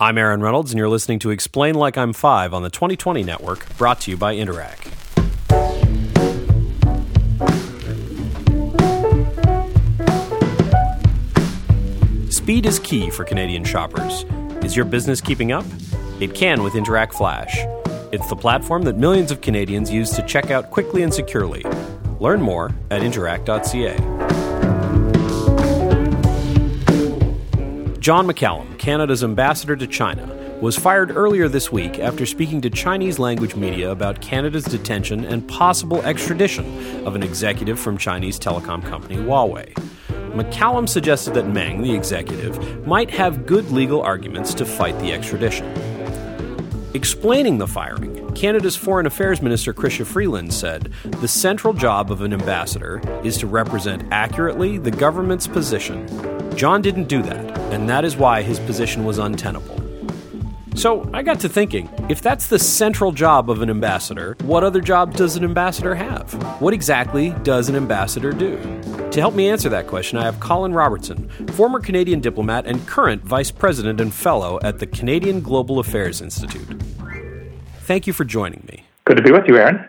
I'm Aaron Reynolds, and you're listening to Explain Like I'm Five on the 2020 Network, brought to you by Interac. Speed is key for Canadian shoppers. Is your business keeping up? It can with Interac Flash. It's the platform that millions of Canadians use to check out quickly and securely. Learn more at interac.ca. John McCallum, Canada's ambassador to China, was fired earlier this week after speaking to Chinese language media about Canada's detention and possible extradition of an executive from Chinese telecom company Huawei. McCallum suggested that Meng, the executive, might have good legal arguments to fight the extradition. Explaining the firing, Canada's Foreign Affairs Minister Chrystia Freeland said the central job of an ambassador is to represent accurately the government's position. John didn't do that, and that is why his position was untenable. So I got to thinking if that's the central job of an ambassador, what other job does an ambassador have? What exactly does an ambassador do? To help me answer that question, I have Colin Robertson, former Canadian diplomat and current vice president and fellow at the Canadian Global Affairs Institute. Thank you for joining me. Good to be with you, Aaron.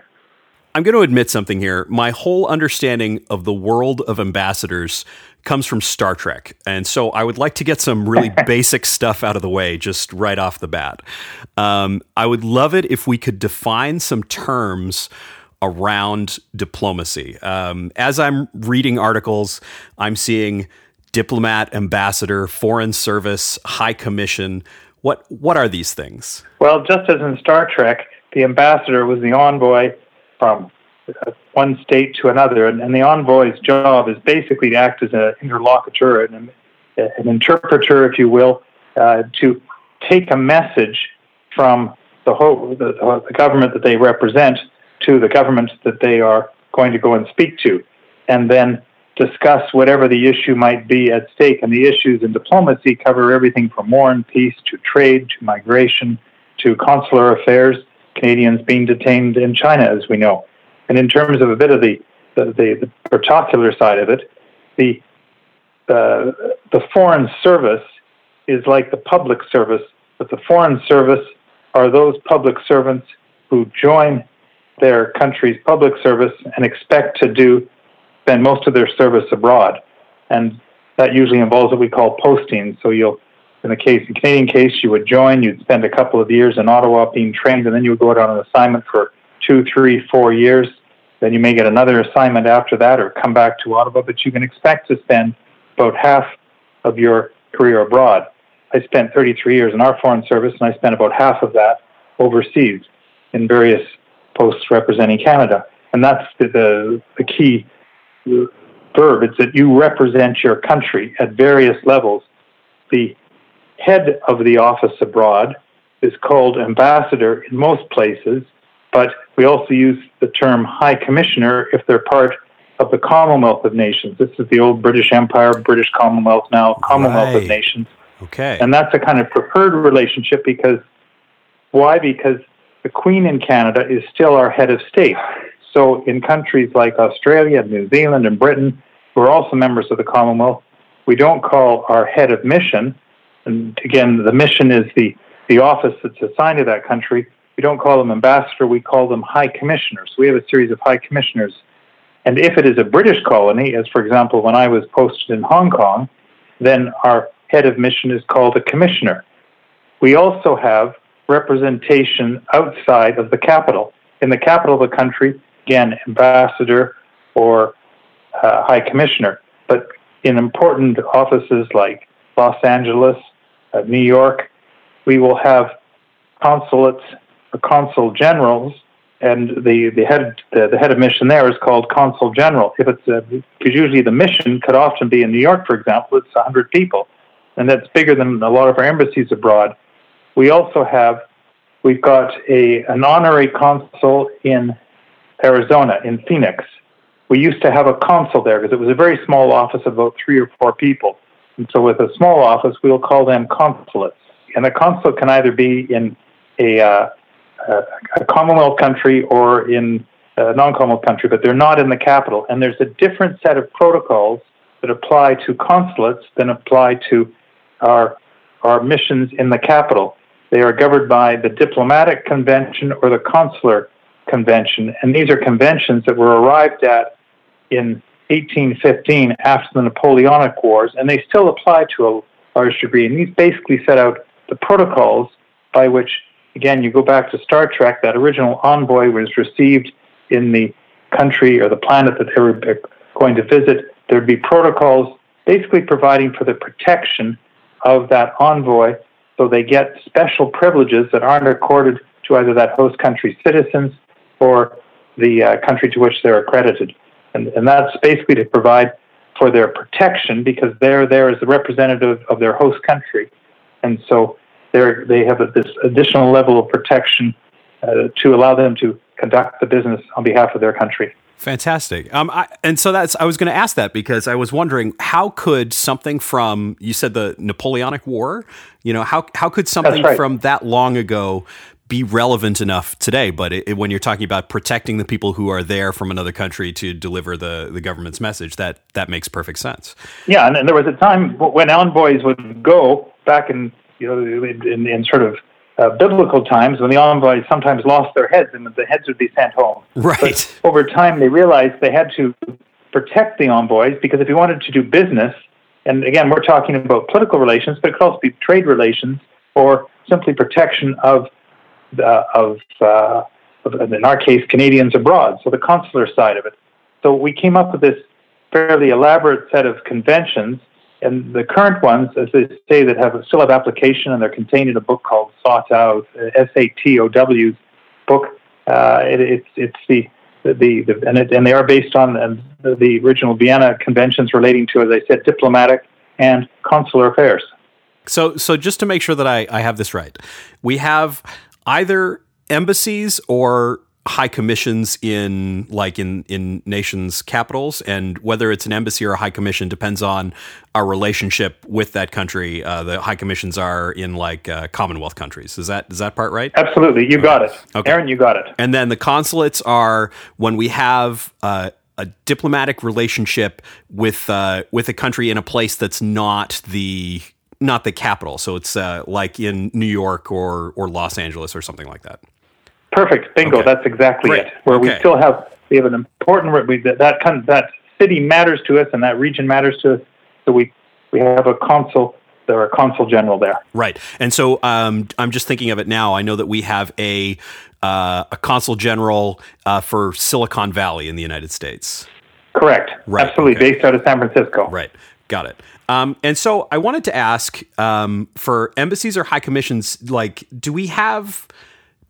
I'm going to admit something here. My whole understanding of the world of ambassadors comes from Star Trek. And so I would like to get some really basic stuff out of the way just right off the bat. Um, I would love it if we could define some terms around diplomacy. Um, as I'm reading articles, I'm seeing diplomat, ambassador, foreign service, high commission. What what are these things? Well, just as in Star Trek, the ambassador was the envoy from one state to another, and, and the envoy's job is basically to act as an interlocutor and an interpreter, if you will, uh, to take a message from the whole the, the government that they represent to the government that they are going to go and speak to, and then discuss whatever the issue might be at stake. And the issues in diplomacy cover everything from war and peace to trade to migration to consular affairs. Canadians being detained in China, as we know. And in terms of a bit of the the, the, the particular side of it, the uh, the foreign service is like the public service, but the foreign service are those public servants who join their country's public service and expect to do spend most of their service abroad, and that usually involves what we call posting. So you'll, in the case, in Canadian case, you would join, you'd spend a couple of years in Ottawa being trained, and then you would go out on an assignment for two, three, four years. Then you may get another assignment after that, or come back to Ottawa. But you can expect to spend about half of your career abroad. I spent 33 years in our foreign service, and I spent about half of that overseas in various posts representing Canada. And that's the, the, the key verb. It's that you represent your country at various levels. The head of the office abroad is called ambassador in most places, but we also use the term high commissioner if they're part of the Commonwealth of Nations. This is the old British Empire, British Commonwealth now, Commonwealth right. of Nations. Okay. And that's a kind of preferred relationship because why? Because the Queen in Canada is still our head of state. So in countries like Australia, New Zealand, and Britain, who are also members of the Commonwealth, we don't call our head of mission, and again, the mission is the, the office that's assigned to that country. We don't call them ambassador, we call them high commissioners. We have a series of high commissioners. And if it is a British colony, as for example when I was posted in Hong Kong, then our head of mission is called a commissioner. We also have representation outside of the capital. In the capital of the country, again, ambassador or uh, high commissioner. But in important offices like Los Angeles, uh, New York, we will have consulates or consul generals, and the, the head the, the head of mission there is called consul general. If it's because usually the mission could often be in New York, for example, it's 100 people, and that's bigger than a lot of our embassies abroad. We also have we've got a an honorary consul in Arizona, in Phoenix. We used to have a consul there because it was a very small office of about three or four people. And so, with a small office, we'll call them consulates. And a consulate can either be in a, uh, a Commonwealth country or in uh, a non Commonwealth country, but they're not in the capital. And there's a different set of protocols that apply to consulates than apply to our are missions in the capital. They are governed by the diplomatic convention or the consular convention, and these are conventions that were arrived at in 1815 after the Napoleonic Wars, and they still apply to a large degree. And these basically set out the protocols by which, again, you go back to Star Trek, that original envoy was received in the country or the planet that they were going to visit. There'd be protocols basically providing for the protection of that envoy so they get special privileges that aren't accorded to either that host country's citizens or the uh, country to which they're accredited. And, and that's basically to provide for their protection because they're there as the representative of their host country. And so they're, they have a, this additional level of protection uh, to allow them to conduct the business on behalf of their country. Fantastic. Um, I, and so that's I was going to ask that because I was wondering how could something from you said the Napoleonic War, you know, how how could something right. from that long ago be relevant enough today? But it, it, when you're talking about protecting the people who are there from another country to deliver the the government's message, that that makes perfect sense. Yeah, and, and there was a time when envoys would go back in you know in, in sort of uh, biblical times when the envoys sometimes lost their heads and the heads would be sent home. Right. But over time, they realized they had to protect the envoys because if you wanted to do business, and again, we're talking about political relations, but it could also be trade relations or simply protection of, uh, of, uh, of, in our case, Canadians abroad, so the consular side of it. So we came up with this fairly elaborate set of conventions and the current ones, as they say, that have still have application and they're contained in a book called Satow, S A T O W's book. Uh, it, it's it's the the, the and, it, and they are based on the, the original Vienna conventions relating to, as I said, diplomatic and consular affairs. So, so just to make sure that I, I have this right, we have either embassies or high commissions in like in in nations capitals and whether it's an embassy or a high commission depends on our relationship with that country. Uh, the high commissions are in like uh, commonwealth countries. Is that is that part right? Absolutely. You got it. Okay. aaron you got it. And then the consulates are when we have uh, a diplomatic relationship with uh, with a country in a place that's not the not the capital. So it's uh, like in New York or or Los Angeles or something like that Perfect. Bingo. Okay. That's exactly Great. it. Where okay. we still have we have an important we, that that kind of, that city matters to us and that region matters to us. So we we have a consul there are consul general there. Right. And so um, I'm just thinking of it now. I know that we have a uh, a consul general uh, for Silicon Valley in the United States. Correct. Right. Absolutely. Okay. Based out of San Francisco. Right. Got it. Um, and so I wanted to ask um, for embassies or high commissions, like, do we have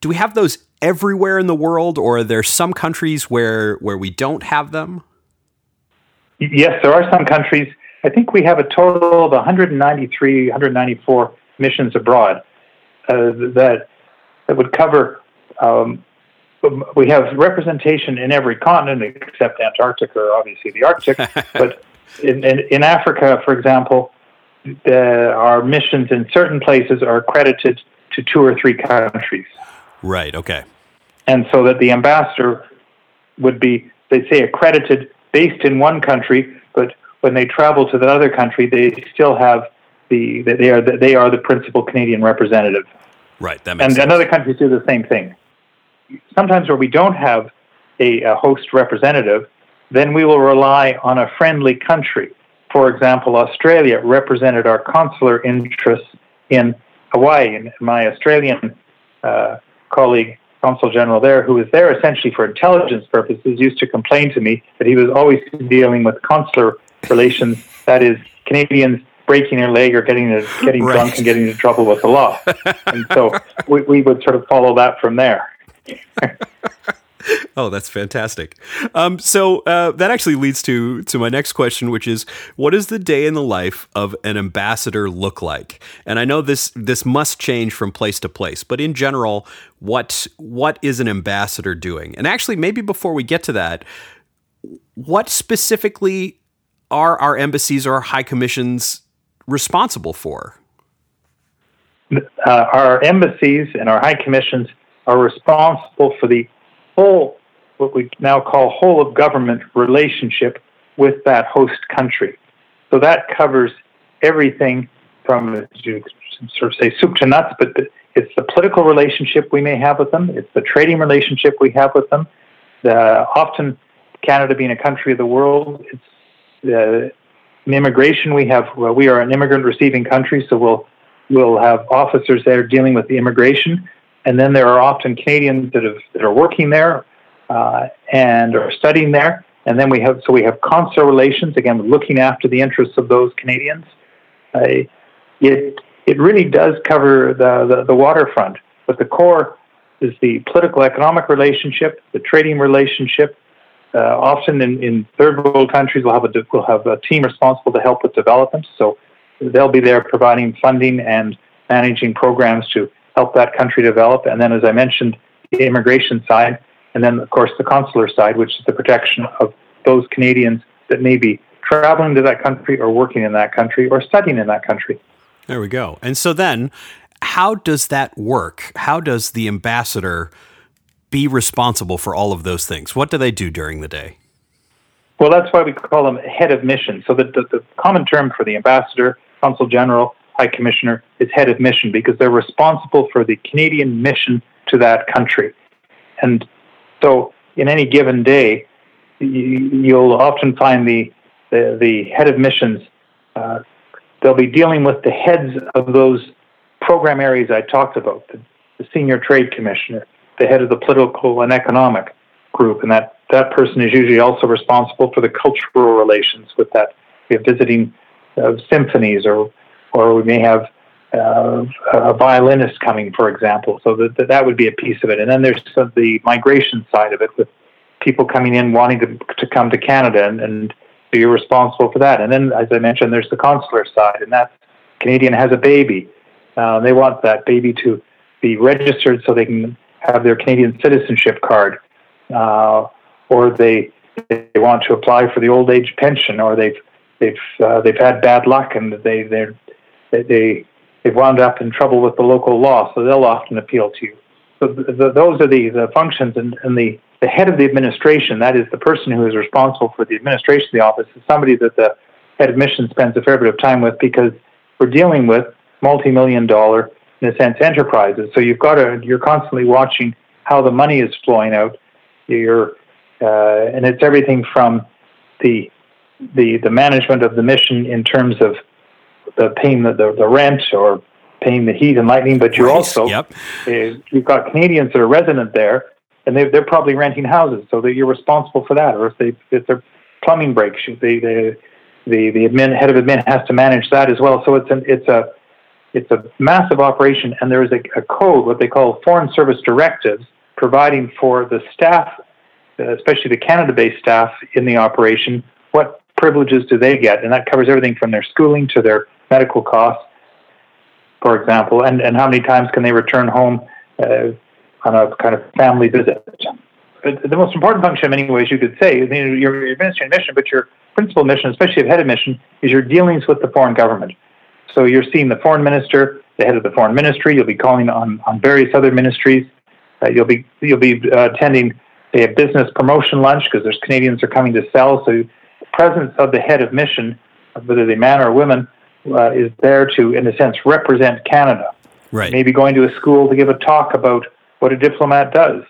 do we have those everywhere in the world, or are there some countries where where we don't have them? Yes, there are some countries. I think we have a total of 193, 194 missions abroad uh, that that would cover. Um, we have representation in every continent except Antarctica, or obviously the Arctic. but in, in, in, Africa, for example, the, our missions in certain places are accredited to two or three countries. Right. Okay and so that the ambassador would be, they say, accredited based in one country, but when they travel to the other country, they still have the they are the, they are the principal Canadian representative. Right. That makes and, sense. and other countries do the same thing. Sometimes where we don't have a, a host representative, then we will rely on a friendly country. For example, Australia represented our consular interests in Hawaii, and my Australian uh, colleague consul general there, who was there essentially for intelligence purposes, used to complain to me that he was always dealing with consular relations, that is, Canadians breaking their leg or getting getting right. drunk and getting into trouble with the law. and so we, we would sort of follow that from there. oh, that's fantastic. Um, so uh, that actually leads to to my next question, which is, what does the day in the life of an ambassador look like? And I know this this must change from place to place, but in general, what what is an ambassador doing? And actually, maybe before we get to that, what specifically are our embassies or our high commissions responsible for? Uh, our embassies and our high commissions are responsible for the whole, what we now call whole of government relationship with that host country. So that covers everything from you sort of say soup to nuts, but it's the political relationship we may have with them. It's the trading relationship we have with them. The, often, Canada being a country of the world, it's uh, the immigration we have. Well, we are an immigrant receiving country, so we'll we'll have officers there dealing with the immigration, and then there are often Canadians that have that are working there uh, and are studying there, and then we have so we have consular relations again, looking after the interests of those Canadians. Uh, it it really does cover the, the, the waterfront, but the core is the political economic relationship, the trading relationship. Uh, often in, in third world countries, we'll have a we'll have a team responsible to help with development. So they'll be there providing funding and managing programs to help that country develop. And then, as I mentioned, the immigration side, and then of course the consular side, which is the protection of those Canadians that may be traveling to that country or working in that country or studying in that country. There we go. And so then, how does that work? How does the ambassador be responsible for all of those things? What do they do during the day? Well, that's why we call them head of mission. So the, the, the common term for the ambassador, consul general, high commissioner is head of mission because they're responsible for the Canadian mission to that country. And so in any given day, you'll often find the, the, the head of missions uh, They'll be dealing with the heads of those program areas I talked about, the, the senior trade commissioner, the head of the political and economic group, and that, that person is usually also responsible for the cultural relations with that. Have visiting uh, symphonies, or or we may have uh, a violinist coming, for example. So that that would be a piece of it. And then there's the migration side of it, with people coming in wanting to to come to Canada and, and so you're responsible for that. And then, as I mentioned, there's the consular side, and that Canadian has a baby. Uh, they want that baby to be registered so they can have their Canadian citizenship card, uh, or they they want to apply for the old age pension, or they've they've uh, they've had bad luck and they they're, they they've wound up in trouble with the local law, so they'll often appeal to you. So the, the, those are the, the functions and, and the the head of the administration, that is the person who is responsible for the administration of the office, is somebody that the head of mission spends a fair bit of time with because we're dealing with multi-million dollar, in a sense, enterprises. So you've got to, you're constantly watching how the money is flowing out. You're, uh, and it's everything from the, the, the management of the mission in terms of the paying the, the, the rent or paying the heat and lighting, but you right. also, yep. uh, you've got Canadians that are resident there and they, they're probably renting houses, so that you're responsible for that. Or if they if their plumbing breaks, they, they, the the admin head of admin has to manage that as well. So it's an it's a it's a massive operation, and there is a, a code, what they call Foreign Service Directives, providing for the staff, especially the Canada-based staff in the operation, what privileges do they get, and that covers everything from their schooling to their medical costs, for example, and and how many times can they return home. Uh, on a kind of family visit. But the most important function, in many ways, you could say, your administrative mission, but your principal mission, especially of head of mission, is your dealings with the foreign government. So you're seeing the foreign minister, the head of the foreign ministry. You'll be calling on, on various other ministries. Uh, you'll be you'll be uh, attending say, a business promotion lunch because there's Canadians are coming to sell. So the presence of the head of mission, whether they man or women, uh, is there to, in a sense, represent Canada. Right. Maybe going to a school to give a talk about what a diplomat does.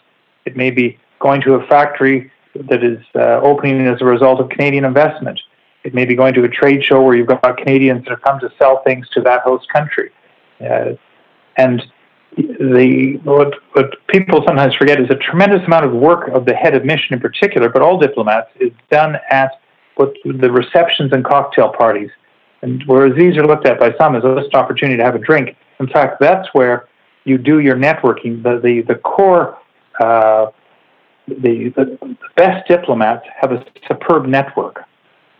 It may be going to a factory that is uh, opening as a result of Canadian investment. It may be going to a trade show where you've got Canadians that have come to sell things to that host country. Uh, and the what, what people sometimes forget is a tremendous amount of work of the head of mission in particular, but all diplomats, is done at what the receptions and cocktail parties. And whereas these are looked at by some as a just opportunity to have a drink, in fact, that's where you do your networking. The the the core, uh, the the best diplomats have a superb network,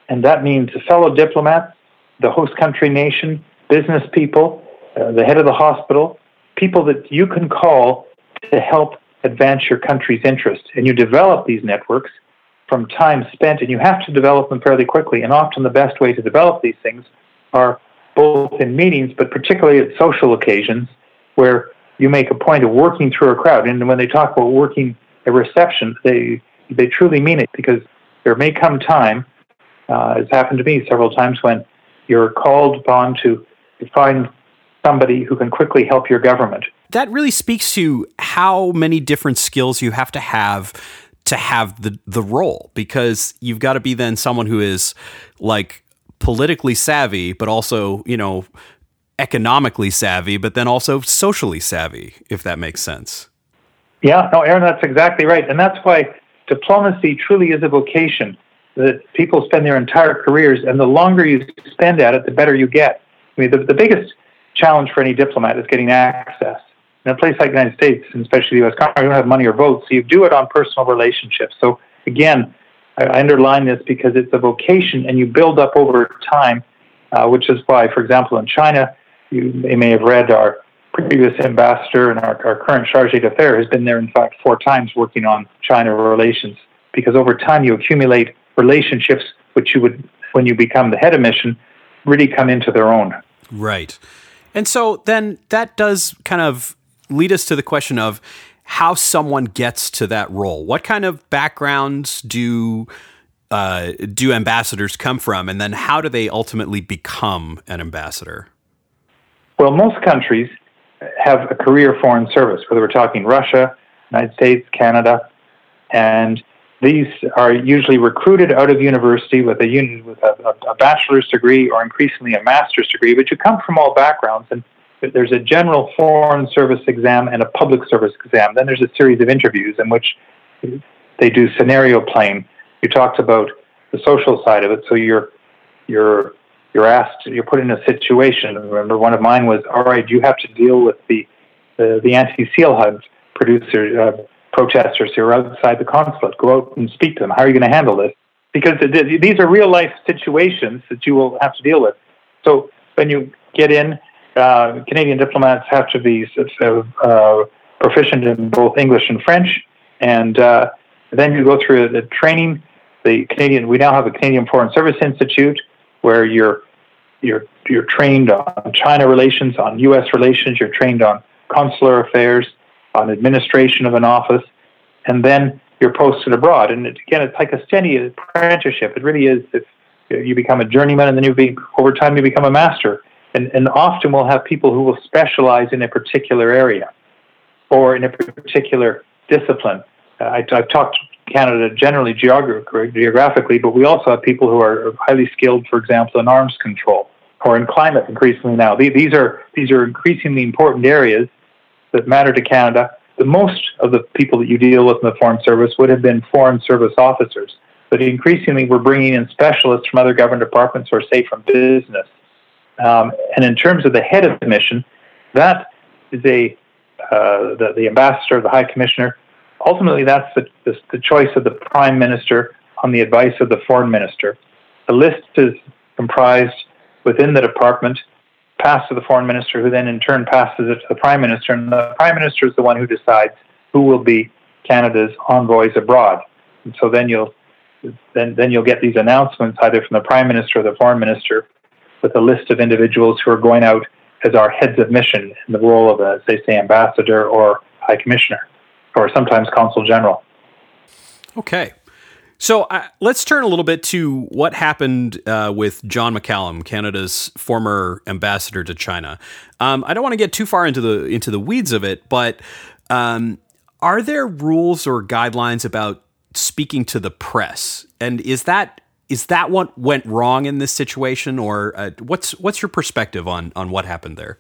and that means the fellow diplomats, the host country nation, business people, uh, the head of the hospital, people that you can call to help advance your country's interest, and you develop these networks from time spent, and you have to develop them fairly quickly. And often the best way to develop these things are both in meetings, but particularly at social occasions where you make a point of working through a crowd. And when they talk about working a reception, they they truly mean it because there may come time, uh, it's happened to me several times when you're called upon to to find somebody who can quickly help your government. That really speaks to how many different skills you have to have to have the the role because you've got to be then someone who is like politically savvy but also, you know, economically savvy but then also socially savvy if that makes sense. Yeah, no, Aaron, that's exactly right. And that's why diplomacy truly is a vocation that people spend their entire careers, and the longer you spend at it, the better you get. I mean, the, the biggest challenge for any diplomat is getting access. In a place like the United States, and especially the U.S. Congress, you don't have money or votes, so you do it on personal relationships. So again, I, underline this because it's a vocation, and you build up over time, uh, which is why, for example, in China, you, you may have read our previous ambassador and our, our current charge d'affaires has been there, in fact, four times working on China relations. Because over time, you accumulate relationships which you would, when you become the head of mission, really come into their own. Right. And so then that does kind of lead us to the question of how someone gets to that role. What kind of backgrounds do uh, do ambassadors come from, and then how do they ultimately become an ambassador? Well, most countries have a career foreign service, whether we're talking Russia, United States, Canada, and these are usually recruited out of university with a with a, a, bachelor's degree or increasingly a master's degree, but you come from all backgrounds and there's a general foreign service exam and a public service exam. Then there's a series of interviews in which they do scenario playing. You talked about the social side of it, so you're you're you're asked, you're put in a situation. Remember, one of mine was, all right, you have to deal with the the, the anti-seal hunt producer uh, protesters who are outside the consulate. Go out and speak to them. How are you going to handle this? Because these are real life situations that you will have to deal with. So when you get in, uh, Canadian diplomats have to be uh, uh, proficient in both English and French, and uh, then you go through the training. The Canadian, we now have a Canadian Foreign Service Institute where you're you're you're trained on China relations, on U.S. relations. You're trained on consular affairs, on administration of an office, and then you're posted abroad. And it, again, it's like a steady apprenticeship. It really is. If you become a journeyman, and then you be over time you become a master. And, and often we'll have people who will specialize in a particular area or in a particular discipline. Uh, I, I've talked to Canada generally geographically, but we also have people who are highly skilled, for example, in arms control or in climate increasingly now. These are these are increasingly important areas that matter to Canada. The most of the people that you deal with in the Foreign Service would have been Foreign Service officers, but increasingly we're bringing in specialists from other government departments or say from business. Um, and in terms of the head of the mission, that is a uh, the, the ambassador, the high commissioner, ultimately that's the, the, the, choice of the prime minister on the advice of the foreign minister. The list is comprised within the department, passed to the foreign minister, who then in turn passes it to the prime minister, and the prime minister is the one who decides who will be Canada's envoys abroad. And so then you'll then then you'll get these announcements either from the prime minister or the foreign minister with a list of individuals who are going out as our heads of mission in the role of, a, they say, ambassador or high commissioner or sometimes consul general. Okay. So uh, let's turn a little bit to what happened uh, with John McCallum, Canada's former ambassador to China. Um, I don't want to get too far into the into the weeds of it, but um, are there rules or guidelines about speaking to the press? And is that is that what went wrong in this situation, or uh, what's what's your perspective on on what happened there?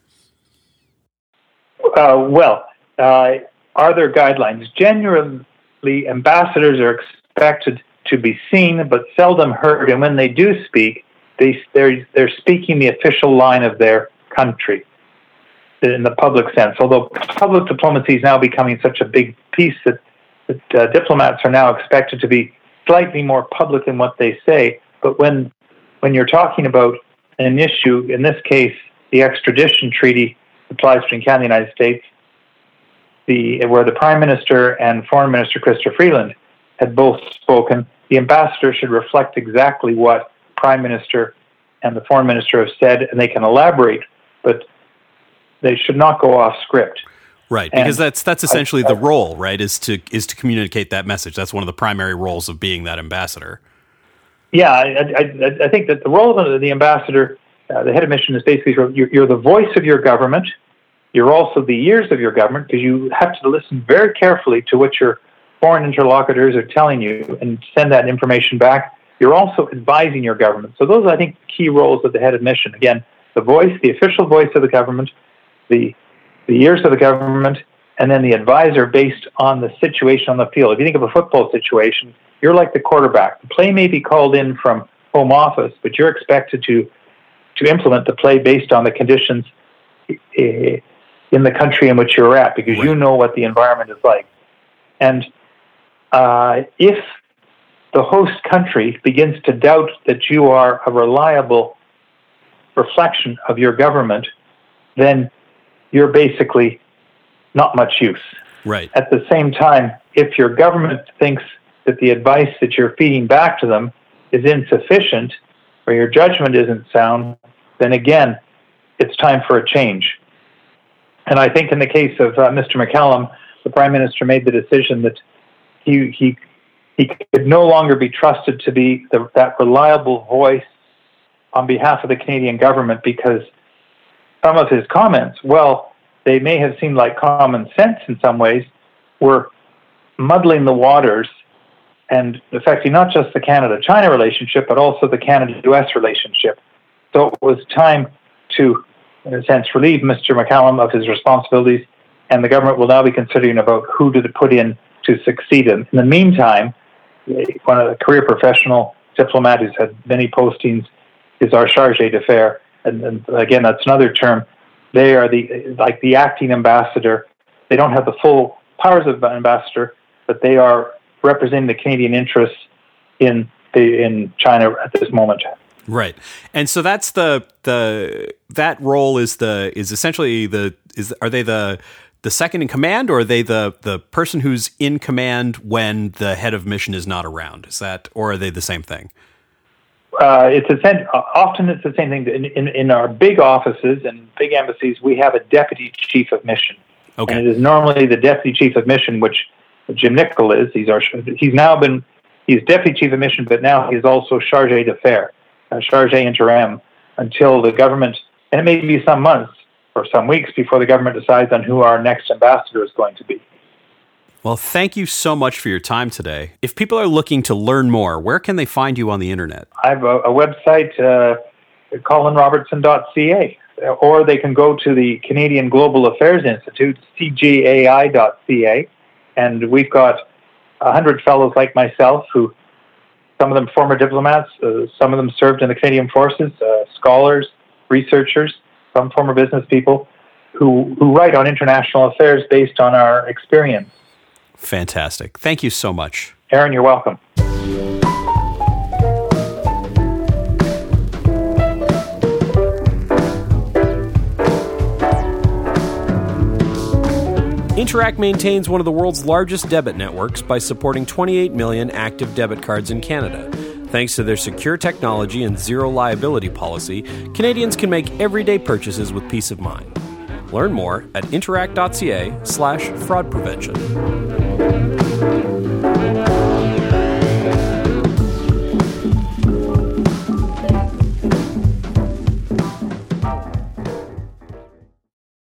Uh, well, uh, are there guidelines? Generally, ambassadors are expected to be seen but seldom heard, and when they do speak, they, they're, they're speaking the official line of their country in the public sense. Although public diplomacy is now becoming such a big piece that, that uh, diplomats are now expected to be slightly more public in what they say. But when when you're talking about an issue, in this case, the extradition treaty applies between Canada and the United States, the where the Prime Minister and Foreign Minister Chrystia Freeland had both spoken, the ambassador should reflect exactly what Prime Minister and the Foreign Minister have said, and they can elaborate, but they should not go off script. Right, because and that's that's essentially I, I, the role, right? Is to is to communicate that message. That's one of the primary roles of being that ambassador. Yeah, I, I, I think that the role of the ambassador uh, the head of mission is basically you're, you're the voice of your government. You're also the ears of your government because you have to listen very carefully to what your foreign interlocutors are telling you and send that information back. You're also advising your government. So those are, I think, key roles of the head of mission. Again, the voice, the official voice of the government, the the ears of the government, and then the advisor based on the situation on the field. If you think of a football situation, you're like the quarterback. The play may be called in from home office, but you're expected to to implement the play based on the conditions in the country in which you're at, because you know what the environment is like. And uh, if the host country begins to doubt that you are a reliable reflection of your government, then you're basically not much use. Right. At the same time, if your government thinks that the advice that you're feeding back to them is insufficient or your judgment isn't sound, then again, it's time for a change. And I think in the case of uh, Mr. McCallum, the Prime Minister made the decision that he, he, he could no longer be trusted to be the, that reliable voice on behalf of the Canadian government because some of his comments, well, they may have seemed like common sense in some ways, were muddling the waters and affecting not just the Canada China relationship, but also the Canada US relationship. So it was time to, in a sense, relieve Mr. McCallum of his responsibilities, and the government will now be considering about who to put in to succeed him. In the meantime, one of the career professional diplomat who's had many postings is our charge d'affaires. And, and again, that's another term. They are the like the acting ambassador. They don't have the full powers of ambassador, but they are representing the Canadian interests in the, in China at this moment. Right, and so that's the the that role is the is essentially the is are they the the second in command, or are they the the person who's in command when the head of mission is not around? Is that, or are they the same thing? Uh, it's a sen- often it's the same thing. In, in, in our big offices and big embassies, we have a deputy chief of mission, okay. and it is normally the deputy chief of mission, which Jim Nickel is. He's our he's now been he's deputy chief of mission, but now he's also charge d'affaires, uh, charge interim, until the government, and it may be some months or some weeks before the government decides on who our next ambassador is going to be. Well, thank you so much for your time today. If people are looking to learn more, where can they find you on the internet? I have a, a website, uh, colinrobertson.ca, or they can go to the Canadian Global Affairs Institute, cgai.ca, and we've got a hundred fellows like myself who, some of them former diplomats, uh, some of them served in the Canadian Forces, uh, scholars, researchers, some former business people who, who write on international affairs based on our experience. Fantastic. Thank you so much. Aaron, you're welcome. Interac maintains one of the world's largest debit networks by supporting 28 million active debit cards in Canada. Thanks to their secure technology and zero liability policy, Canadians can make everyday purchases with peace of mind. Learn more at interac.ca/slash fraud prevention. Thank you.